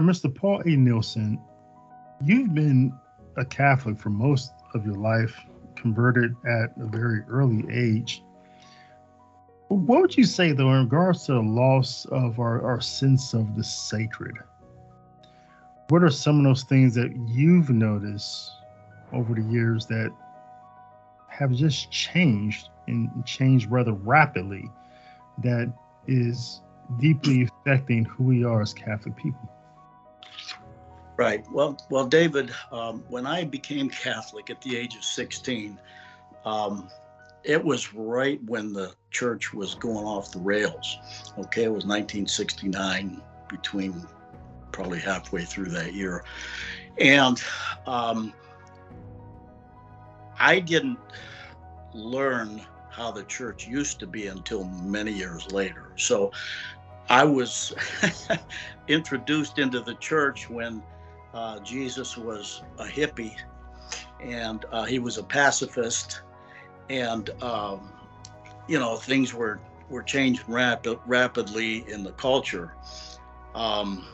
Mr. Paul A. Nelson, you've been a Catholic for most of your life, converted at a very early age. What would you say, though, in regards to the loss of our, our sense of the sacred? What are some of those things that you've noticed over the years that have just changed and changed rather rapidly that is deeply affecting who we are as Catholic people? Right. Well, well, David, um, when I became Catholic at the age of 16, um, it was right when the church was going off the rails. Okay, it was 1969, between probably halfway through that year, and um, I didn't learn how the church used to be until many years later. So I was introduced into the church when uh, Jesus was a hippie and uh, he was a pacifist, and um, you know things were were changing rapid, rapidly in the culture. Um,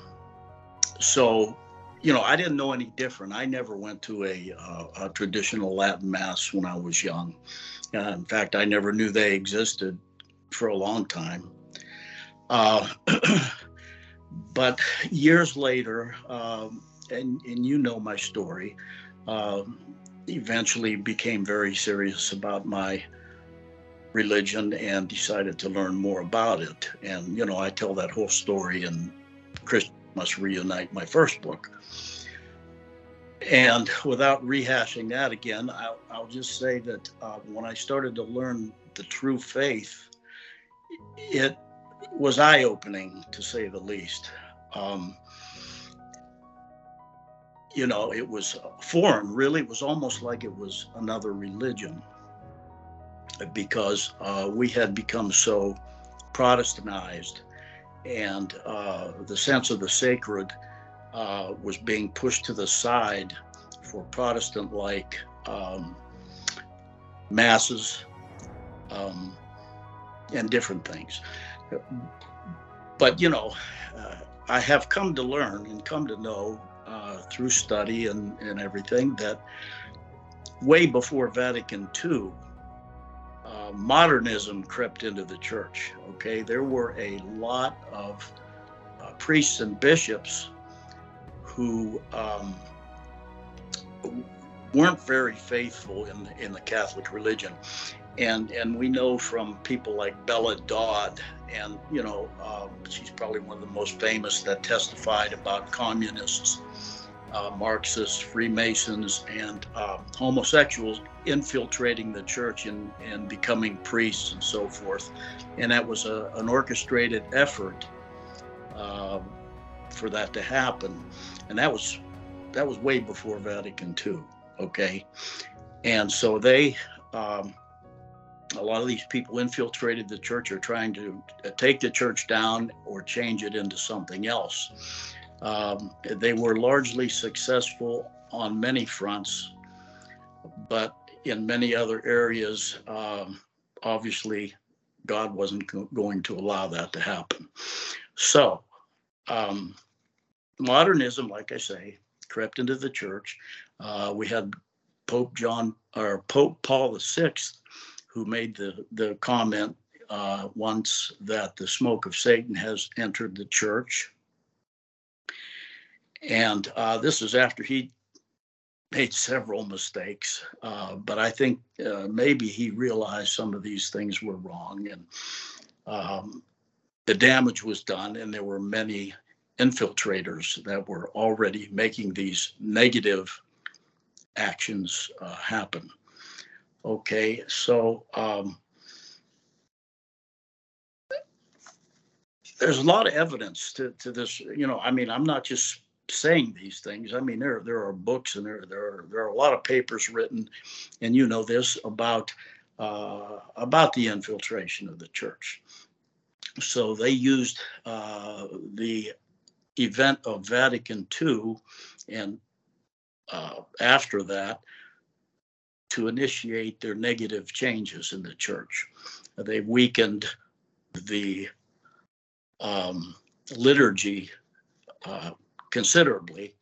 so, you know, I didn't know any different. I never went to a, uh, a traditional Latin mass when I was young. Uh, in fact, I never knew they existed for a long time. Uh, but years later, um, and and you know my story. Um, eventually became very serious about my religion and decided to learn more about it. And you know, I tell that whole story in Christ Must Reunite, my first book. And without rehashing that again, I'll, I'll just say that uh, when I started to learn the true faith, it was eye opening to say the least. Um, you know, it was foreign, really. It was almost like it was another religion because uh, we had become so Protestantized and uh, the sense of the sacred uh, was being pushed to the side for Protestant like um, masses um, and different things. But, you know, uh, I have come to learn and come to know through study and, and everything that way before Vatican II, uh, modernism crept into the church. Okay, there were a lot of uh, priests and bishops who um, weren't very faithful in the, in the Catholic religion, and and we know from people like Bella Dodd, and you know um, she's probably one of the most famous that testified about communists, uh, Marxists, Freemasons, and uh, homosexuals infiltrating the church and and becoming priests and so forth, and that was a, an orchestrated effort uh, for that to happen, and that was that was way before Vatican II. Okay, and so they. Um, a lot of these people infiltrated the church are trying to uh, take the church down or change it into something else. Um, they were largely successful on many fronts, but in many other areas, um, obviously, God wasn't go- going to allow that to happen. So, um, modernism, like I say, crept into the church. Uh, we had Pope John or Pope Paul VI who made the, the comment uh, once that the smoke of Satan has entered the church. And uh, this is after he made several mistakes, uh, but I think uh, maybe he realized some of these things were wrong and um, the damage was done, and there were many infiltrators that were already making these negative actions uh, happen. Okay, so um, there's a lot of evidence to, to this. You know, I mean, I'm not just saying these things. I mean, there there are books and there there are there are a lot of papers written, and you know this about uh, about the infiltration of the church. So they used uh, the event of Vatican II, and uh, after that to initiate their negative changes in the church. They weakened the um, liturgy uh, considerably.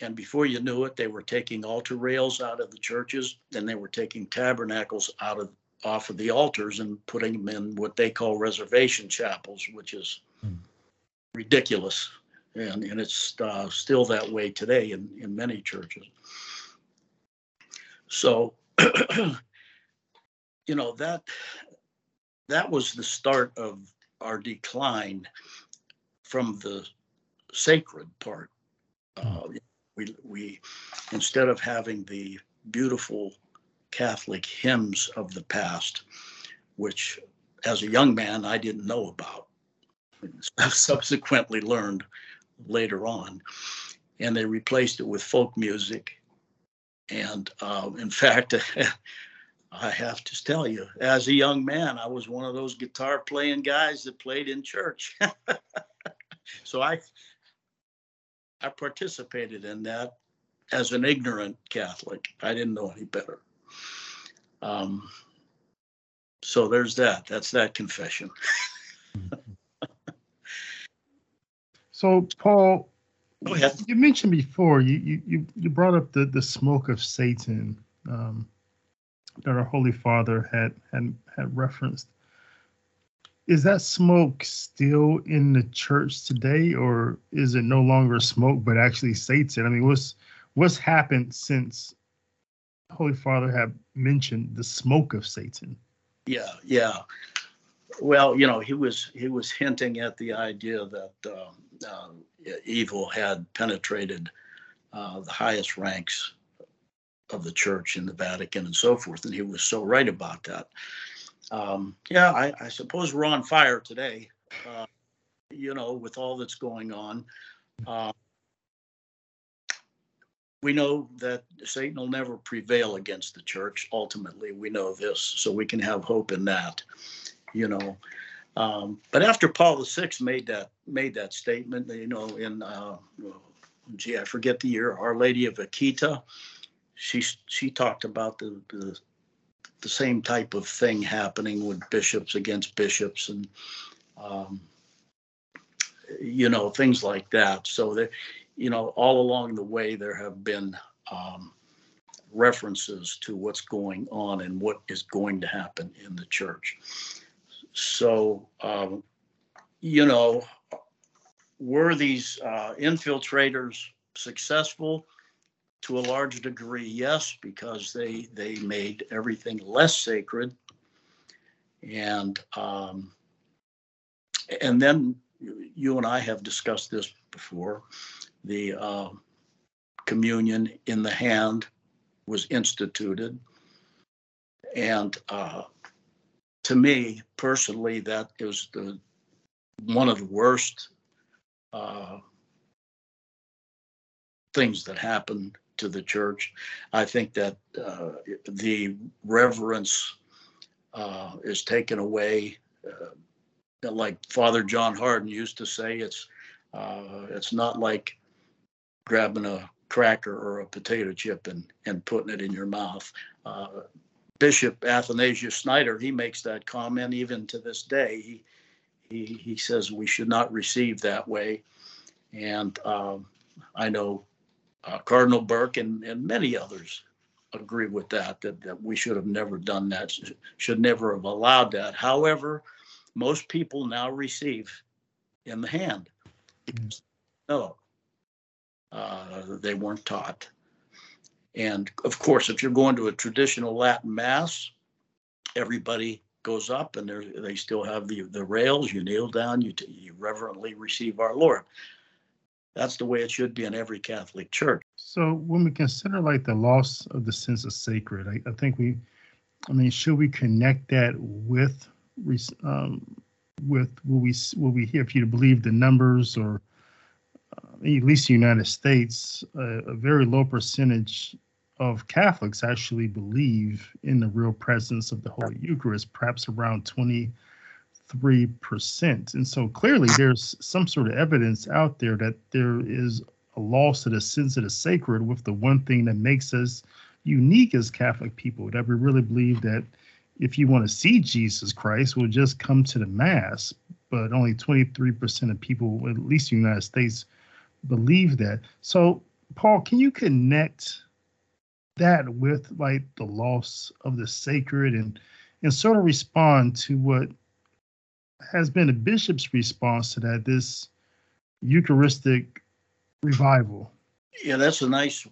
And before you knew it, they were taking altar rails out of the churches, and they were taking tabernacles out of off of the altars and putting them in what they call reservation chapels, which is hmm. ridiculous. And, and it's uh, still that way today in, in many churches. So, you know, that that was the start of our decline from the sacred part. Uh, we, we instead of having the beautiful Catholic hymns of the past, which as a young man I didn't know about. I've subsequently learned later on. And they replaced it with folk music. And uh, in fact, I have to tell you, as a young man, I was one of those guitar playing guys that played in church. so I I participated in that as an ignorant Catholic. I didn't know any better. Um, so there's that. That's that confession. so, Paul, you mentioned before you you you brought up the the smoke of Satan um, that our Holy Father had had had referenced. Is that smoke still in the church today, or is it no longer smoke but actually Satan? I mean, what's what's happened since Holy Father had mentioned the smoke of Satan. Yeah, yeah. Well, you know, he was he was hinting at the idea that uh, uh, evil had penetrated uh, the highest ranks of the church in the Vatican and so forth, and he was so right about that. Um, yeah, I, I, suppose we're on fire today. Uh, you know, with all that's going on. Uh, we know that Satan will never prevail against the church. Ultimately, we know this, so we can have hope in that. You know, um, but after Paul VI made that made that statement, you know, in uh, gee, I forget the year, Our Lady of Akita, she she talked about the, the the same type of thing happening with bishops against bishops and um, you know things like that. So that you know, all along the way, there have been um, references to what's going on and what is going to happen in the church. So, um, you know, were these uh, infiltrators successful? To a large degree, yes, because they they made everything less sacred, and um, and then you and I have discussed this before the uh, communion in the hand was instituted. And uh, to me personally, that is the one of the worst uh, things that happened to the church. I think that uh, the reverence uh, is taken away. Uh, like Father John Hardon used to say, it's uh, it's not like grabbing a cracker or a potato chip and, and putting it in your mouth. Uh, Bishop Athanasius Schneider he makes that comment even to this day. He, he, he says we should not receive that way. And um, I know uh, Cardinal Burke and, and many others agree with that, that, that we should have never done that, should never have allowed that. However, most people now receive in the hand. No, uh, they weren't taught. And of course, if you're going to a traditional Latin Mass, everybody goes up and they still have the, the rails. You kneel down, you, t- you reverently receive our Lord. That's the way it should be in every Catholic church. So when we consider like the loss of the sense of sacred, I, I think we, I mean, should we connect that with, um, with will we will we hear if you believe the numbers or at least the United States, a, a very low percentage of Catholics actually believe in the real presence of the Holy Eucharist, perhaps around 23%. And so clearly there's some sort of evidence out there that there is a loss of the sense of the sacred with the one thing that makes us unique as Catholic people, that we really believe that if you want to see Jesus Christ, we'll just come to the Mass. but only 23% of people, at least in the United States, believe that. So, Paul, can you connect that with like the loss of the sacred and and sort of respond to what has been the bishop's response to that this Eucharistic revival? Yeah, that's a nice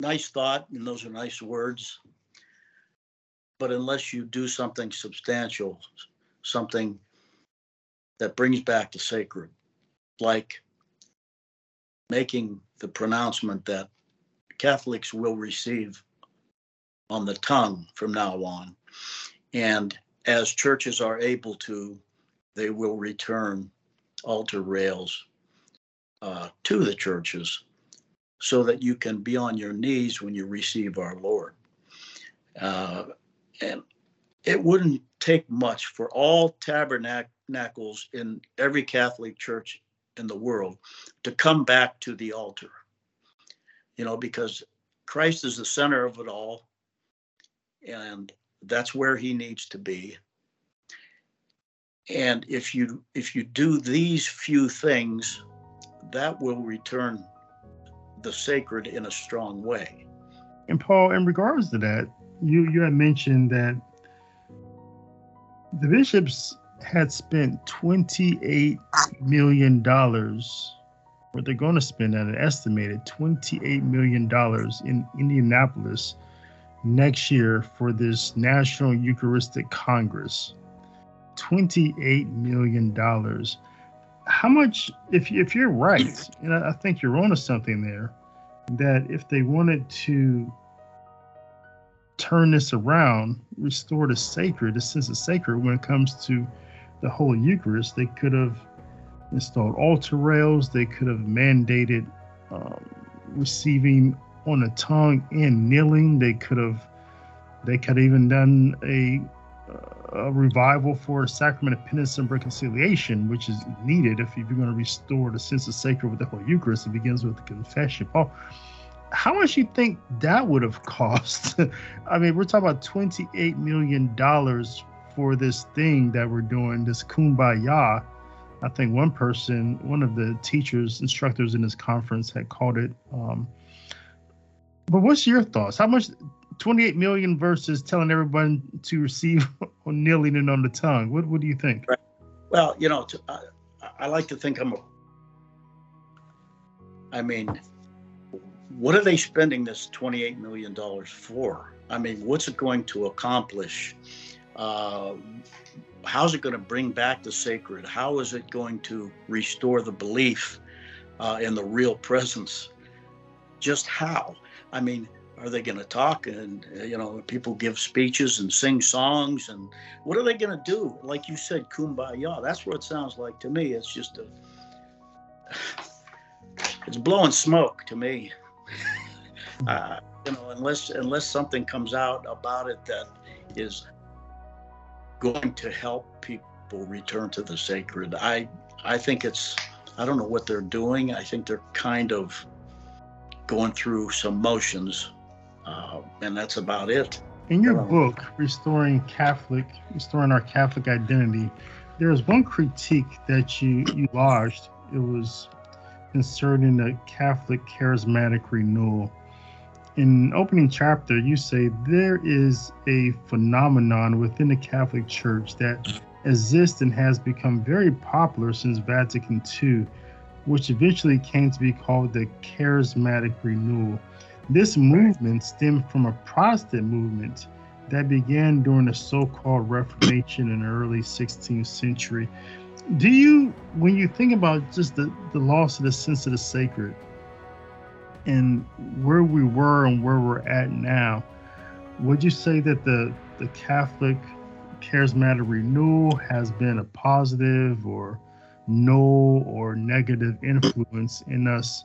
nice thought and those are nice words. But unless you do something substantial, something that brings back the sacred, like making the pronouncement that Catholics will receive on the tongue from now on. And as churches are able to, they will return altar rails uh, to the churches so that you can be on your knees when you receive our Lord. Uh, and it wouldn't take much for all tabernacles in every Catholic church in the world to come back to the altar. You know, because Christ is the center of it all, and that's where he needs to be. And if you if you do these few things, that will return the sacred in a strong way. And Paul, in regards to that, you you had mentioned that the bishops had spent $28 million, or they're going to spend at an estimated $28 million in Indianapolis next year for this National Eucharistic Congress. $28 million. How much, if, if you're right, and I think you're onto something there, that if they wanted to turn this around, restore the sacred, the sense of sacred when it comes to the Holy Eucharist. They could have installed altar rails. They could have mandated um, receiving on the tongue and kneeling. They could have, they could have even done a, a revival for a sacrament of penance and reconciliation, which is needed if you're going to restore the sense of sacred with the Holy Eucharist. It begins with the confession. Paul, how much you think that would have cost? I mean, we're talking about twenty-eight million dollars for this thing that we're doing, this kumbaya. I think one person, one of the teachers, instructors in this conference, had called it. Um, but what's your thoughts? How much? 28 million versus telling everyone to receive on kneeling and on the tongue. What What do you think? Right. Well, you know, I, I like to think I'm a. I mean, what are they spending this $28 million for? I mean, what's it going to accomplish? Uh, how's it going to bring back the sacred? How is it going to restore the belief uh, in the real presence? Just how? I mean, are they going to talk and uh, you know people give speeches and sing songs and what are they going to do? Like you said kumbaya that's what it sounds like to me. It's just a it's blowing smoke to me. Uh, you know, unless unless something comes out about it that is going to help people return to the sacred, I I think it's I don't know what they're doing. I think they're kind of going through some motions, uh, and that's about it. In your book, Restoring Catholic, Restoring Our Catholic Identity, there was one critique that you, you lodged. It was concerning the Catholic charismatic renewal in opening chapter, you say there is a phenomenon within the Catholic Church that exists and has become very popular since Vatican II, which eventually came to be called the Charismatic Renewal. This movement stemmed from a Protestant movement that began during the so called Reformation in the early 16th century. Do you, when you think about just the, the loss of the sense of the sacred, and where we were and where we're at now, would you say that the the Catholic charismatic renewal has been a positive or no or negative influence in us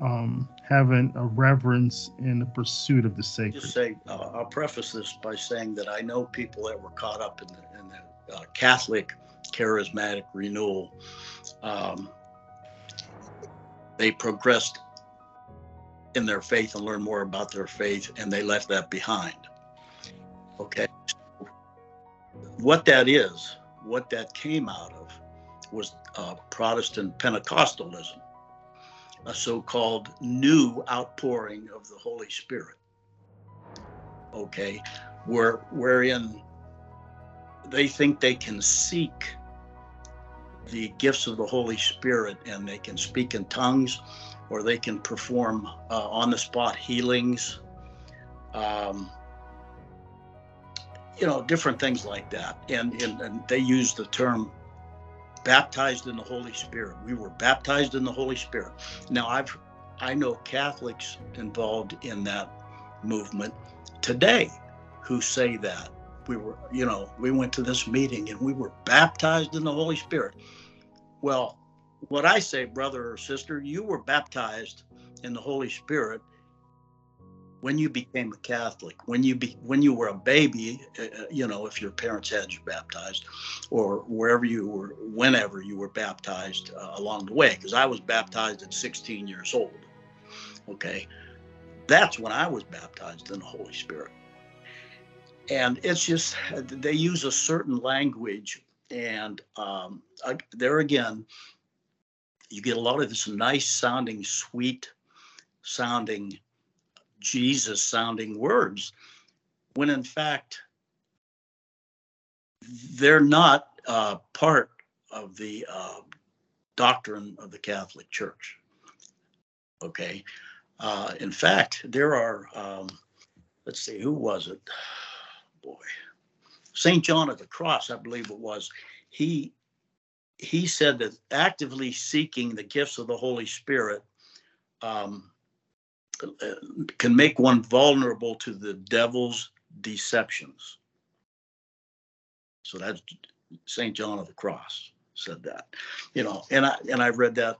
um, having a reverence in the pursuit of the sacred? Just say, uh, I'll preface this by saying that I know people that were caught up in the, in the uh, Catholic charismatic renewal. Um, they progressed in their faith and learned more about their faith, and they left that behind. Okay. What that is, what that came out of was uh, Protestant Pentecostalism, a so called new outpouring of the Holy Spirit. Okay, where, wherein they think they can seek the gifts of the Holy Spirit and they can speak in tongues or they can perform uh, on the spot healings. Um, you know, different things like that. And, and, and they use the term baptized in the Holy Spirit. We were baptized in the Holy Spirit. Now, I've I know Catholics involved in that movement today who say that we were, you know, we went to this meeting and we were baptized in the Holy Spirit. Well, what I say, brother or sister, you were baptized in the Holy Spirit when you became a Catholic, when you be, when you were a baby, uh, uh, you know, if your parents had you baptized, or wherever you were, whenever you were baptized uh, along the way, because I was baptized at 16 years old. Okay, that's when I was baptized in the Holy Spirit, and it's just they use a certain language, and um, I, there again, you get a lot of this nice sounding, sweet sounding Jesus sounding words, when in fact they're not uh, part of the uh, doctrine of the Catholic Church. Okay. Uh, in fact, there are, um, let's see, who was it? Boy, St. John of the Cross, I believe it was. He he said that actively seeking the gifts of the Holy Spirit um, can make one vulnerable to the devil's deceptions. So that's St. John of the Cross said that, you know, and I and I read that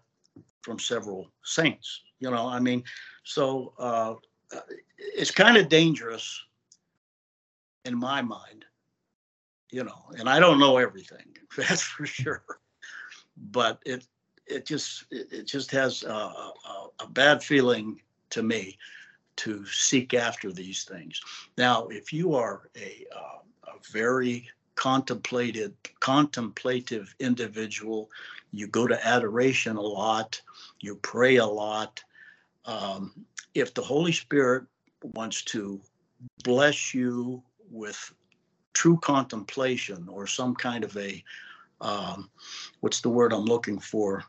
from several saints, you know. I mean, so uh, it's kind of dangerous in my mind, you know. And I don't know everything, that's for sure. But it it just it, just has a, a, a bad feeling to me to seek after these things. Now, if you are a, uh, a very contemplated, contemplative individual, you go to adoration a lot, you pray a lot. Um, if the Holy Spirit wants to bless you with true contemplation or some kind of a um, what's the word I'm looking for?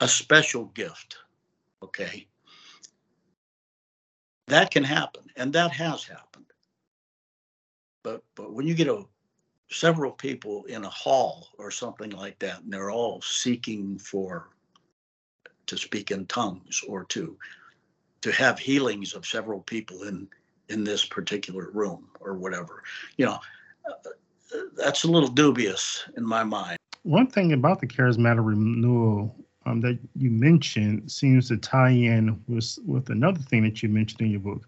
A special gift Okay. That can happen, and that has happened. But but when you get a several people in a hall or something like that, and they're all seeking for to speak in tongues or to to have healings of several people in in this particular room or whatever, you know, uh, that's a little dubious in my mind. One thing about the charismatic renewal um, that you mentioned seems to tie in with with another thing that you mentioned in your book.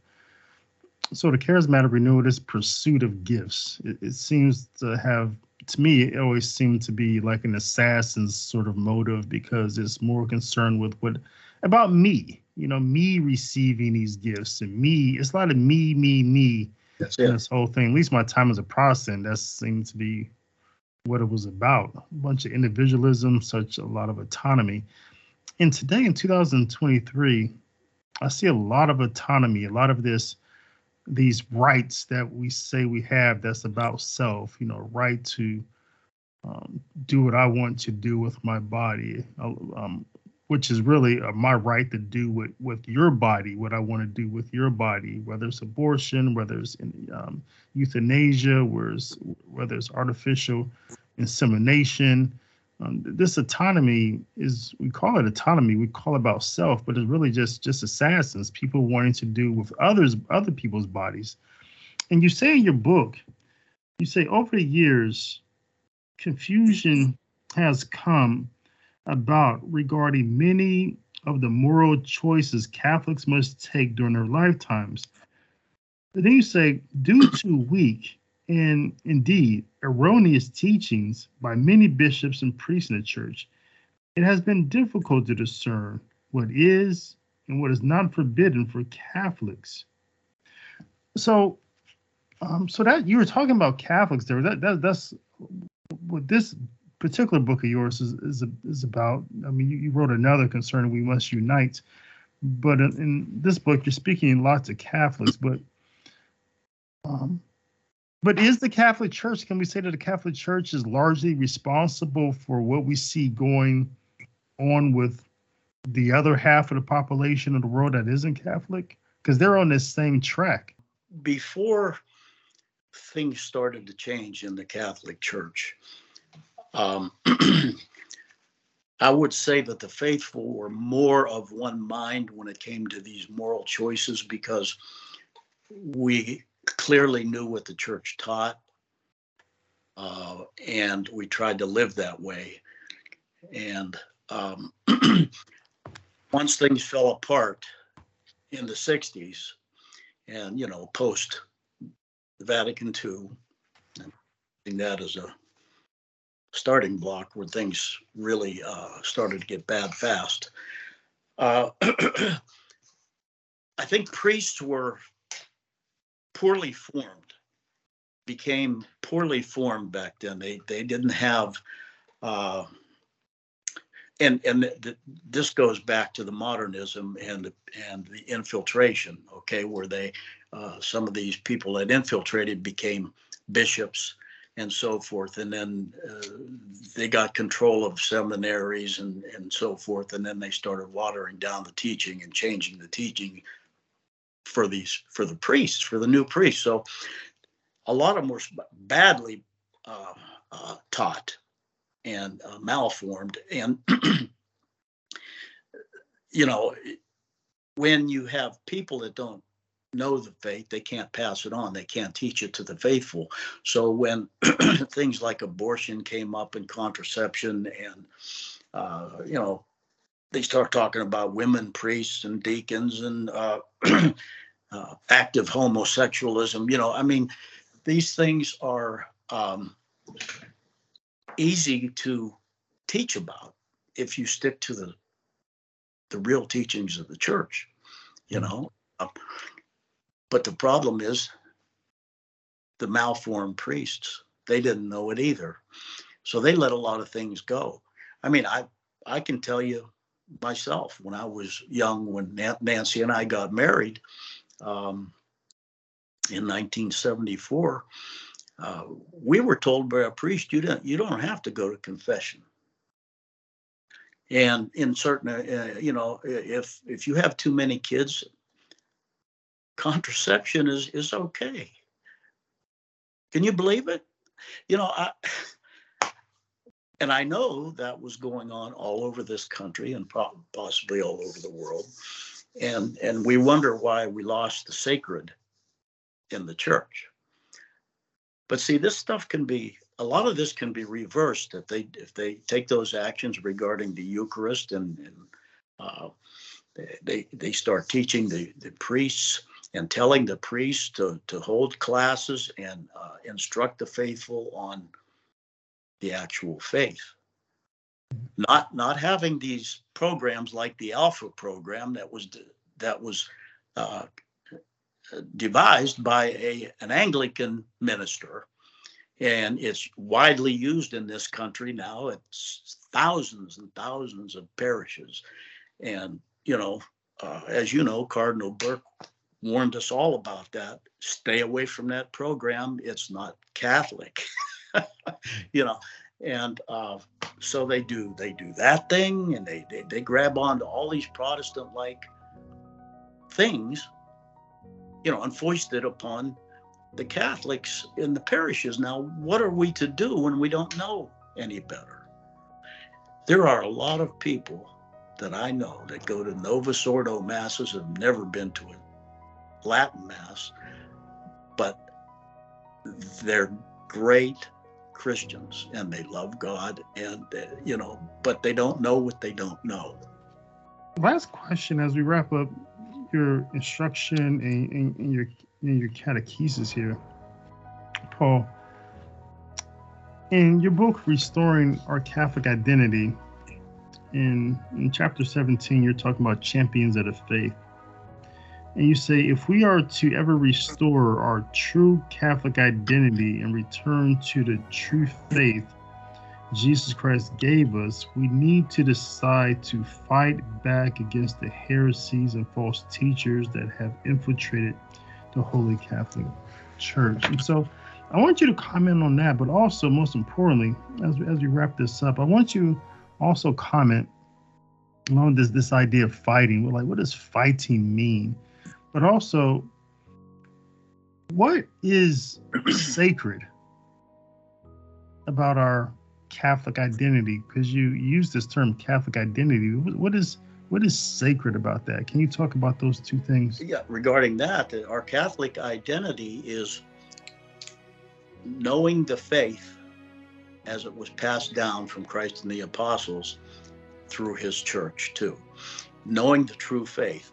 So the charismatic renewal this pursuit of gifts. It, it seems to have, to me, it always seemed to be like an assassin's sort of motive because it's more concerned with what about me. You know, me receiving these gifts and me. It's a lot of me, me, me. That's it. This whole thing. At least my time as a Protestant, that seemed to be what it was about a bunch of individualism, such a lot of autonomy. And today in 2023, I see a lot of autonomy, a lot of this, these rights that we say we have that's about self, you know, right to um, do what I want to do with my body, um, which is really uh, my right to do with, with your body, what I want to do with your body, whether it's abortion, whether it's in, um, euthanasia, whereas, whether it's artificial insemination. Um, this autonomy is we call it autonomy we call it about self but it's really just just assassins people wanting to do with others other people's bodies and you say in your book you say over the years confusion has come about regarding many of the moral choices catholics must take during their lifetimes but then you say due to weak and indeed erroneous teachings by many bishops and priests in the church, it has been difficult to discern what is and what is not forbidden for Catholics. So Um, so that you were talking about Catholics there. That, that that's what this particular book of yours is is, is about. I mean, you, you wrote another concern. We must unite, but in, in this book, you're speaking a lot to Catholics. But um, but is the Catholic Church? Can we say that the Catholic Church is largely responsible for what we see going on with the other half of the population of the world that isn't Catholic? Because they're on this same track. Before things started to change in the Catholic Church. Um, I would say that the faithful were more of one mind when it came to these moral choices because we clearly knew what the church taught uh, and we tried to live that way. And um, once things fell apart in the 60s and, you know, post Vatican II, and that as a starting block where things really uh, started to get bad fast. Uh, I think priests were poorly formed, became poorly formed back then. They they didn't have, uh, and and this goes back to the modernism and the, and the infiltration. Okay, where they uh, some of these people that infiltrated became bishops and so forth. And then uh, they got control of seminaries and, and so forth. And then they started watering down the teaching and changing the teaching for these for the priests, for the new priests. So a lot of them were badly uh, uh, taught and uh, malformed. And you know, when you have people that don't know the faith, they can't pass it on. They can't teach it to the faithful. So when things like abortion came up and contraception and, uh, you know, they start talking about women priests and deacons and uh, uh, active homosexualism. You know, I mean, these things are um, easy to teach about if you stick to the the real teachings of the church. You mm-hmm. know, but the problem is the malformed priests, they didn't know it either. So they let a lot of things go. I mean, I I can tell you myself when I was young, when Nancy and I got married um, in 1974, uh, we were told by a priest, you don't you don't have to go to confession. And in certain, uh, you know, if if you have too many kids, contraception is is okay. Can you believe it? You know, I and I know that was going on all over this country and possibly all over the world. And and we wonder why we lost the sacred in the church. But see, this stuff can be a lot of this can be reversed if they if they take those actions regarding the Eucharist and, and uh, they they start teaching the the priests and telling the priests to, to hold classes and uh, instruct the faithful on the actual faith. Not not having these programs like the Alpha program that was that was uh, devised by a an Anglican minister, and it's widely used in this country now. It's thousands and thousands of parishes, and you know, uh, as you know, Cardinal Burke warned us all about that. Stay away from that program. It's not Catholic, you know. And uh, so they do. They do that thing, and they they, they grab onto all these Protestant-like things, you know, and foist it upon the Catholics in the parishes. Now, what are we to do when we don't know any better? There are a lot of people that I know that go to Novus Ordo masses have never been to a Latin Mass, but they're great Christians and they love God and uh, you know, but they don't know what they don't know. Last question as we wrap up your instruction and, and, and your and your catechesis here, Paul. In your book, Restoring Our Catholic Identity, in, in chapter 17, you're talking about champions of the faith. And you say, if we are to ever restore our true Catholic identity and return to the true faith Jesus Christ gave us, we need to decide to fight back against the heresies and false teachers that have infiltrated the Holy Catholic Church. And so I want you to comment on that, but also, most importantly, as, as we wrap this up, I want you also comment on this, this idea of fighting. We're like, what does fighting mean? But also, what is sacred about our Catholic identity because you use this term Catholic identity. What is what is sacred about that? Can you talk about those two things? Yeah, regarding that, our Catholic identity is knowing the faith as it was passed down from Christ and the apostles through his church too. Knowing the true faith.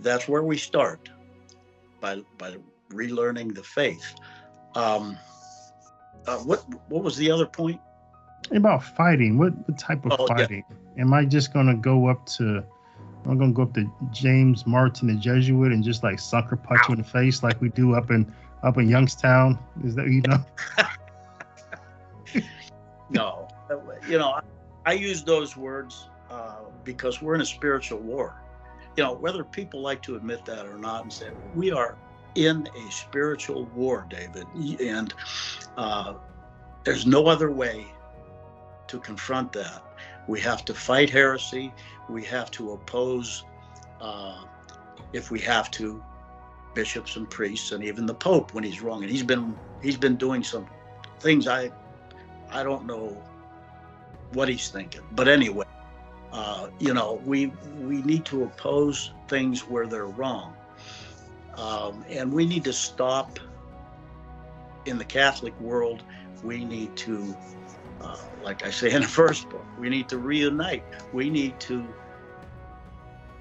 That's where we start by by relearning the faith. Um, uh, what what was the other point? about fighting. What, what type of oh, fighting? Yeah. Am I just gonna go up to? I'm gonna go up to James Martin, the Jesuit, and just like sucker punch you in the face like we do up in up in Youngstown. Is that you know? no, you know, I, I use those words uh, because we're in a spiritual war. You know, whether people like to admit that or not, and say we are in a spiritual war, David, and uh, there's no other way to confront that. We have to fight heresy. We have to oppose, uh, if we have to, bishops and priests, and even the Pope when he's wrong. And he's been he's been doing some things I I don't know what he's thinking. But anyway, uh, you know, we we need to oppose things where they're wrong, um, and we need to stop. In the Catholic world, we need to uh, like I say in the first book, we need to reunite. We need to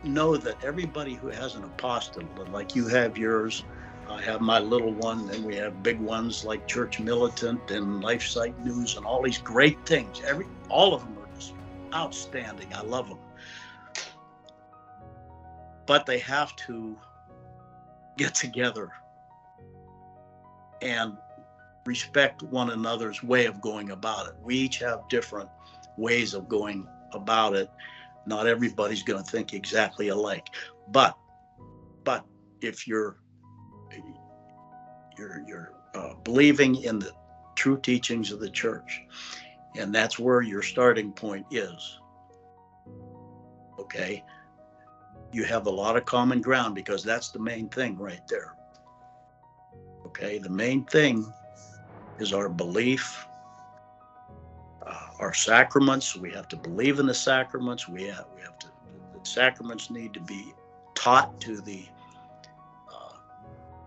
know that everybody who has an apostolate, like you have yours, I have my little one, and we have big ones like Church Militant and LifeSite News and all these great things. Every all of them outstanding. I love them, but they have to get together and respect one another's way of going about it. We each have different ways of going about it. Not everybody's going to think exactly alike. But but if you're you're you're uh, believing in the true teachings of the church, and that's where your starting point is. Okay, you have a lot of common ground because that's the main thing right there. Okay, the main thing is our belief, uh, our sacraments. We have to believe in the sacraments. We have, we have to, the sacraments need to be taught to the uh,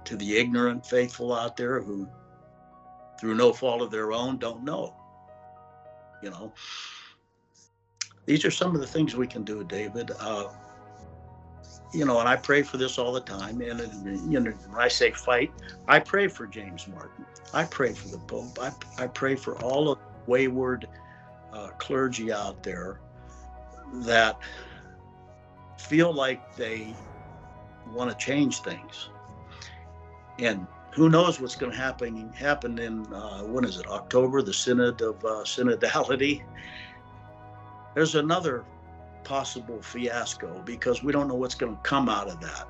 to the ignorant faithful out there who, through no fault of their own, don't know. You know, these are some of the things we can do, David. Uh, you know, and I pray for this all the time. And, you know, when I say fight, I pray for James Martin. I pray for the Pope. I, I pray for all of the wayward uh, clergy out there that feel like they want to change things. And who knows what's going to happen happen in uh, when is it October, the Synod of uh, Synodality. There's another possible fiasco because we don't know what's going to come out of that.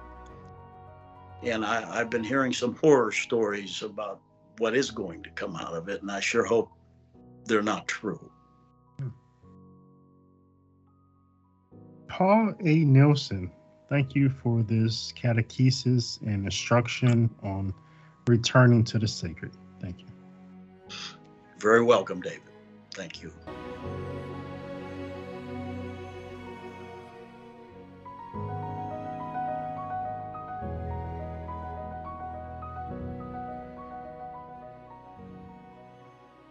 And I, I've been hearing some horror stories about what is going to come out of it, and I sure hope they're not true. Paul A. Nelson, thank you for this catechesis and instruction on returning to the sacred. Thank you. Very welcome, David. Thank you.